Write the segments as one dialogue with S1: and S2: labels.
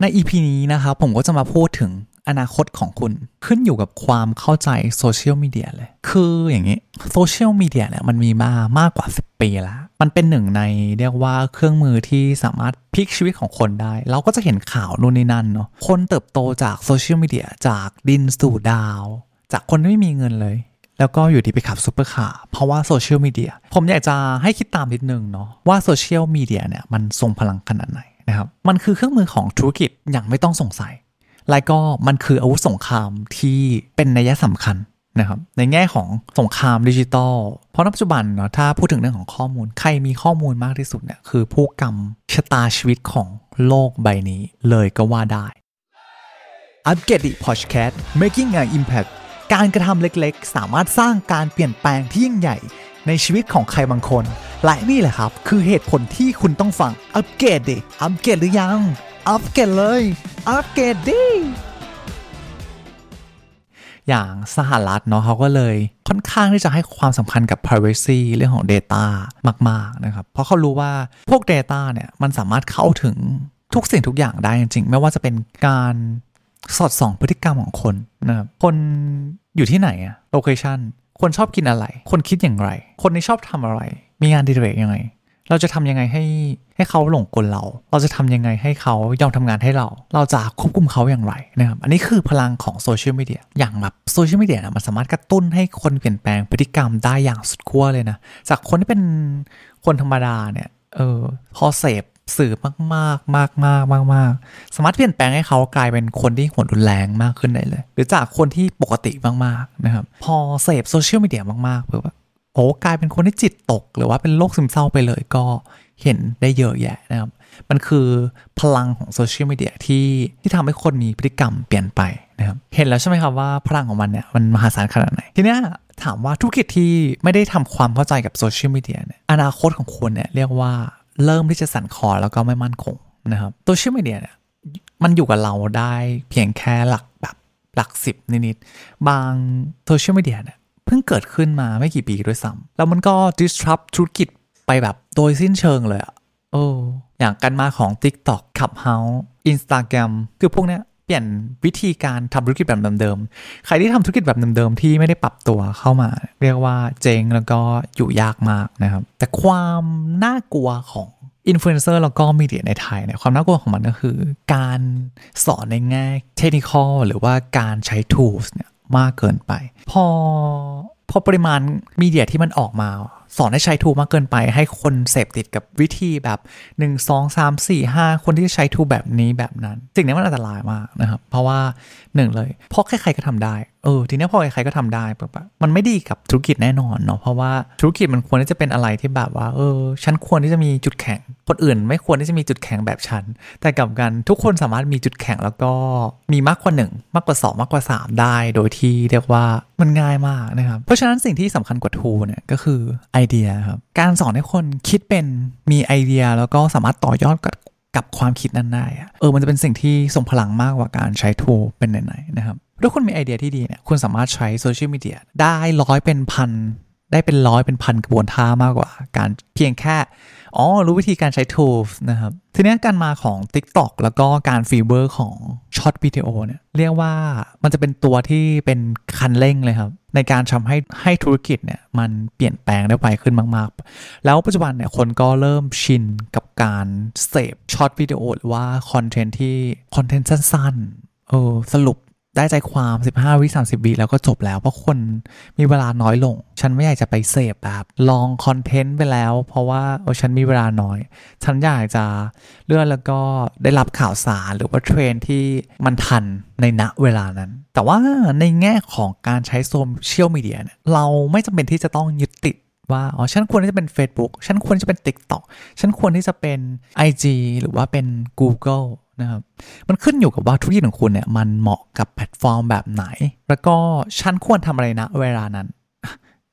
S1: ใน EP นี้นะครับผมก็จะมาพูดถึงอนาคตของคุณขึ้นอยู่กับความเข้าใจโซเชียลมีเดียเลย คืออย่างนี้โซเชียลมีเดียเนี่ยมันมีมามากกว่า 10 ปีแล้ว มันเป็นหนึ่งในเรียกว่าเครื่องมือที่สามารถพลิกชีวิตของคนได้ เราก็จะเห็นข่าวนู่นนี่นั่นเนาะคนเติบโตจากโซเชียลมีเดียจากดินสู่ดาว จากคนที่ไม่มีเงินเลย แล้วก็อยู่ดีไปขับซุปเปอร์คาร์เพราะว่าโซเชียลมีเดียผมอยากจะให้คิดตามนิดนึงเนาะว่าโซเชียลมีเดียเนี่ยมันทรงพลังขนาดไหน นะครับมันคือเครื่องมือของธุรกิจอย่างไม่ต้องสงสัย และก็มันคืออาวุธสงครามที่เป็นนัยสำคัญนะครับในแง่ของสงครามดิจิตอลเพราะในปัจจุบันเนาะถ้าพูดถึงเรื่องของข้อมูล ใครมีข้อมูลมากที่สุดเนี่ยคือผู้กำชะตาชีวิตของโลกใบนี้เลยก็ว่าได้อัปเกรดดิพอชแคส making an impact การกระทำเล็กๆ สามารถสร้างการเปลี่ยนแปลงที่ยิ่งใหญ่ ในชีวิตของใครบางคน และนี่แหละครับ คือเหตุผลที่คุณต้องฟัง อัปเกรดดิ อัปเกรดหรือยัง อัปเกรดเลย อัปเกรดดิ อย่างสหรัฐเนาะเขาก็เลยค่อนข้างที่จะให้ความสำคัญกับ privacy เรื่องของ Data มาก ๆ นะครับ เพราะเขารู้ว่าพวก Data เนี่ยมันสามารถเข้าถึงทุกสิ่งทุกอย่างได้จริงๆ ไม่ว่าจะเป็นการสอดส่องพฤติกรรมของคนนะครับคนอยู่ที่ไหนอะโลเคชัน คนชอบกินอะไร คนคิดอย่างไร คนนี้ชอบทำอะไร มีงานดีเรกยังไง เราจะทำยังไงให้ให้เขาหลงกลเรา เราจะทำยังไงให้เขายอมทำงานให้เรา เราจะควบคุมเขาอย่างไรนะครับ อันนี้คือพลังของโซเชียลมีเดีย อย่างแบบโซเชียลมีเดียนะมันสามารถกระตุ้นให้คนเปลี่ยนแปลงพฤติกรรมได้อย่างสุดขั้วเลยนะ จากคนที่เป็นคนธรรมดาเนี่ย เออ พอเสพ สื่อมากมากมากมากมากมากสามารถเปลี่ยนแปลงให้เขากลายเป็นคนที่หัวรุนแรงมากขึ้นได้เลย หรือจากคนที่ปกติมากๆนะครับ พอเสพโซเชียลมีเดียมากๆเพื่อแบบโอ้กลายเป็นคนที่จิตตก หรือว่าเป็นโรคซึมเศร้าไปเลยก็เห็นได้เยอะแยะนะครับ มันคือพลังของโซเชียลมีเดียที่ที่ทำให้คนมีพฤติกรรมเปลี่ยนไปนะครับ เห็นแล้วใช่ไหมครับว่าพลังของมันเนี่ยมันมหาศาลขนาดไหน ทีเนี้ยถามว่าธุรกิจที่ไม่ได้ทำความเข้าใจกับโซเชียลมีเดียเนี่ยอนาคตของคุณเนี่ยเรียกว่า เริ่มที่จะสั่นคลอนแล้วก็ไม่มั่นคงนะครับโซเชียลมีเดียเนี่ยมันอยู่กับเราได้เพียงแค่หลักแบบหลักสิบนิดๆบางโซเชียลมีเดียเนี่ยเพิ่งเกิดขึ้นมาไม่กี่ปีด้วยซ้ำแล้วมันก็ disrupt ธุรกิจไปแบบโดยสิ้นเชิงเลยอะโอ้อย่างกันมาของ TikTok Clubhouse Instagram คือพวกเนี้ย ปลี่ยนวิธีการทำธุรกิจแบบเดิมๆ ใครที่ทำธุรกิจแบบเดิมๆ ที่ไม่ได้ปรับตัวเข้ามา เรียกว่าเจ๊งแล้วก็อยู่ยากมากนะครับ แต่ความน่ากลัวของอินฟลูเอนเซอร์แล้วก็มีเดียในไทยเนี่ยความน่ากลัวของมันก็คือ การสอนในแง่เทคนิคหรือว่าการใช้ tools เนี่ยมากเกินไป พอพอปริมาณมีเดียที่มันออกมา สอนให้ใช้ทูมากเกินไป ให้คนเสพติดกับวิธีแบบ 1 2 3 4 5 คนที่ใช้ทูแบบนี้แบบนั้น สิ่งนี้มันอันตรายมากนะครับ เพราะว่าหนึ่งเลยเพราะใครๆก็ทำได้เออทีนี้พอใครๆก็ทำได้แบบมันไม่ดีกับธุรกิจแน่นอนเนาะเพราะว่าธุรกิจมันควรที่จะเป็นอะไรที่แบบว่าเออฉันควรที่จะมีจุดแข็ง คนอื่น ไม่ควรที่จะมีจุดแข็งแบบฉัน แต่กลับกันทุกคนสามารถมีจุดแข็งแล้วก็มีมากกว่าหนึ่งมากกว่า 2 มากกว่า 3 ได้ โดยที่เรียกว่ามันง่ายมากนะครับเพราะฉะนั้นสิ่งที่สำคัญกว่าทูเนี่ยก็คือไอเดียครับ การสอนให้คนคิดเป็นมีไอเดียแล้วก็สามารถต่อยอดกับกับความคิดนั้นได้อะเออมันจะเป็นสิ่งที่ส่งพลังมากกว่าการใช้ทูเป็นไหนๆนะครับถ้าคุณมีไอเดียที่ดีเนี่ยคุณสามารถใช้โซเชียลมีเดียได้ร้อยเป็นพันได้เป็นร้อยเป็นพันกระบวนท่ามากกว่า การเพียงแค่ อ๋อ รู้วิธีการใช้ tools นะครับ ทีนี้การมาของ TikTok แล้วก็การฟีเวอร์ของ short video เนี่ยเรียกว่ามันจะเป็นตัวที่เป็นคันเร่งเลยครับ ในการทำให้ให้ธุรกิจเนี่ยมันเปลี่ยนแปลงได้ไวขึ้นมาก ๆ แล้วปัจจุบันเนี่ยคนก็เริ่มชินกับการเสพ short video หรือว่าคอนเทนต์ที่คอนเทนต์สั้นๆเออสรุป ได้ใจความ 15 วิ 30 วิแล้วก็จบแล้ว เพราะคนมีเวลาน้อยลง ฉันไม่อยากจะไปเสพแบบ long content ไปแล้ว เพราะว่าโอ้ฉันมีเวลาน้อย ฉันอยากจะเลื่อนแล้วก็ได้รับข่าวสารหรือว่าเทรนด์ที่มันทันในณเวลานั้น แต่ว่าในแง่ของการใช้โซเชียลมีเดียเนี่ยเราไม่จำเป็นที่จะต้องยึดติดว่าอ๋อฉันควรที่จะเป็น Facebook ฉันควรจะเป็น TikTok ฉันควรที่จะเป็น IG หรือว่าเป็น Google นะครับมันขึ้นอยู่กับว่าธุรกิจของคุณเนี่ยมันเหมาะกับแพลตฟอร์มแบบไหน แล้วก็ฉันควรทำอะไรณเวลานั้น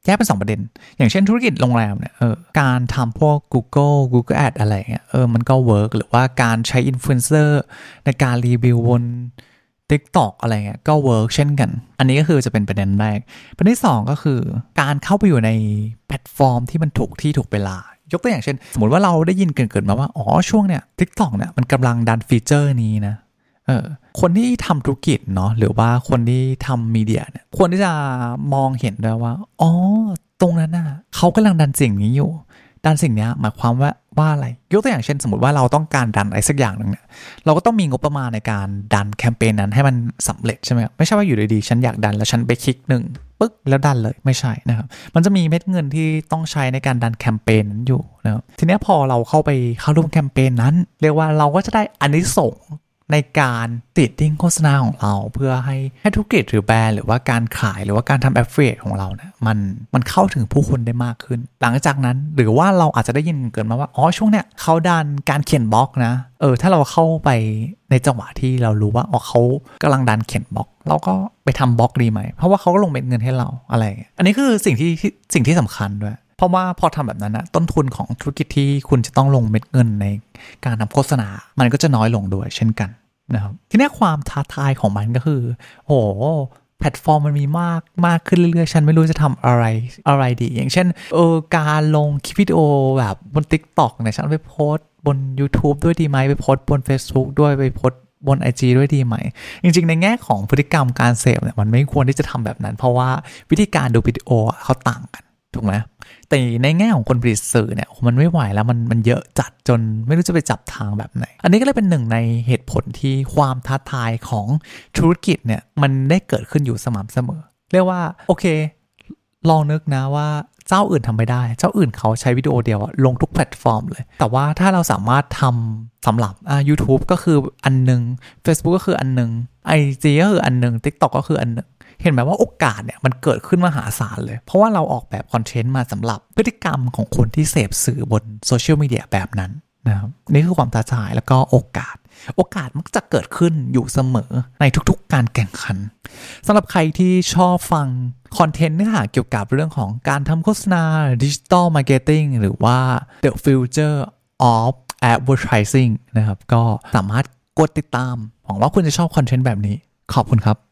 S1: แยกเป็นสองประเด็น อย่างเช่นธุรกิจโรงแรมเนี่ยเออการทำพวก Google Google Ad อะไรเงี้ยเออมันก็เวิร์กหรือว่าการใช้อินฟลูเอนเซอร์ในการรีวิวบน TikTok อะไรเงี้ยก็เวิร์กเช่นกัน อันนี้ก็คือจะเป็นประเด็นแรก ประเด็นที่สองก็คือ การเข้าไปอยู่ในแพลตฟอร์มที่มันถูกที่ถูกเวลา ยกตัวอย่างเช่น สมมติว่าเราได้ยินเกริ่นๆมาว่า อ๋อ ช่วงเนี้ย TikTok เนี่ยมันกำลังดันฟีเจอร์นี้นะเออคนที่ทำธุรกิจเนาะหรือว่าคนที่ทำมีเดียเนี่ยควรที่จะมองเห็นด้วยว่า อ๋อ ตรงนั้นน่ะเขากำลังดันสิ่งนี้อยู่ ดันสิ่งนี้หมายความว่าว่าอะไร ยกตัวอย่างเช่น สมมติว่าเราต้องการดันอะไรสักอย่างหนึ่งเนี่ยเราก็ต้องมีงบประมาณในการดันแคมเปญนั้นให้มันสำเร็จใช่ไหมไม่ใช่ว่าอยู่ดีๆฉันอยากดันแล้วฉันไปคลิกหนึ่ง ปึ๊กแล้วดันเลยไม่ใช่นะครับ มันจะมีเม็ดเงินที่ต้องใช้ในการดันแคมเปญนั้นอยู่นะครับทีนี้พอเราเข้าไปเข้าร่วมแคมเปญนั้น เรียกว่าเราก็จะได้อานิสงส์ ในการ feeding โฆษณาของเรา เพื่อให้ให้ธุรกิจหรือแบรนด์หรือว่าการขายหรือว่าการทำ affiliate ของเราเนี่ยมันมันเข้าถึงผู้คนได้มากขึ้น หลังจากนั้นหรือว่าเราอาจจะได้ยินเกริ่นมาว่าอ๋อช่วงเนี้ยเขาดันการเขียนบล็อกนะเออถ้าเราเข้าไปในจังหวะที่เรารู้ว่าอ๋อเขากำลังดันเขียนบล็อก เราก็ไปทำบล็อกดีไหมเพราะว่าเขาก็ลงเม็ดเงินให้เราอะไร อันนี้คือสิ่งที่สิ่งที่สำคัญด้วย เพราะว่าพอทำแบบนั้นนะต้นทุนของธุรกิจที่คุณจะต้องลงเม็ดเงินในการทำโฆษณา มันก็จะน้อยลงด้วยเช่นกันนะครับทีนี้ความท้าทายของมันก็คือโหแพลตฟอร์มมันมีมากมากขึ้นเรื่อยๆ ฉันไม่รู้จะทำอะไรอะไรดี อย่างเช่นเออการลงคลิปวิดีโอแบบบน Tik t o อกเนี่ยฉันไปโพสบน YouTube ด้วยดีไหมไปโพสบน Facebook ด้วยไปโพสบน IG ด้วยดีไหม จริงๆ ในแง่ของพฤติกรรมการเสพเนี่ยมันไม่ควรที่จะทำแบบนั้น เพราะว่าวิธีการดูวิดีโอเขาต่างกัน ถูกไหมแต่ในแง่ของคนผลิตสื่อเนี่ยมันไม่ไหวแล้วมันมันเยอะจัดจนไม่รู้จะไปจับทางแบบไหน อันนี้ก็เลยเป็นหนึ่งในเหตุผลที่ความท้าทายของธุรกิจเนี่ยมันได้เกิดขึ้นอยู่สม่ำเสมอ เรียกว่าโอเค ลองนึกนะว่าเจ้าอื่นทำไม่ได้ เจ้าอื่นเขาใช้วิดีโอเดียวลงทุกแพลตฟอร์มเลย แต่ว่าถ้าเราสามารถทำสำหรับอ่า YouTube ก็คืออันหนึ่ง Facebook ก็คืออันหนึ่ง IG ก็คืออันหนึ่ง TikTok ก็คืออันนึง เห็นไหมว่าโอกาสเนี่ยมันเกิดขึ้นมหาศาลเลย เพราะว่าเราออกแบบคอนเทนต์มาสำหรับพฤติกรรมของคนที่เสพสื่อบนโซเชียลมีเดียแบบนั้นนะครับนี่คือความท้าทายแล้วก็โอกาส โอกาสมักจะเกิดขึ้นอยู่เสมอในทุกๆ การแข่งขันสำหรับใครที่ชอบฟังคอนเทนต์เนื้อหาเกี่ยวกับเรื่องของการทำโฆษณา digital marketing หรือว่า the future of advertising นะครับ ก็สามารถกดติดตามหวังว่าคุณจะชอบคอนเทนต์แบบนี้ ขอบคุณครับ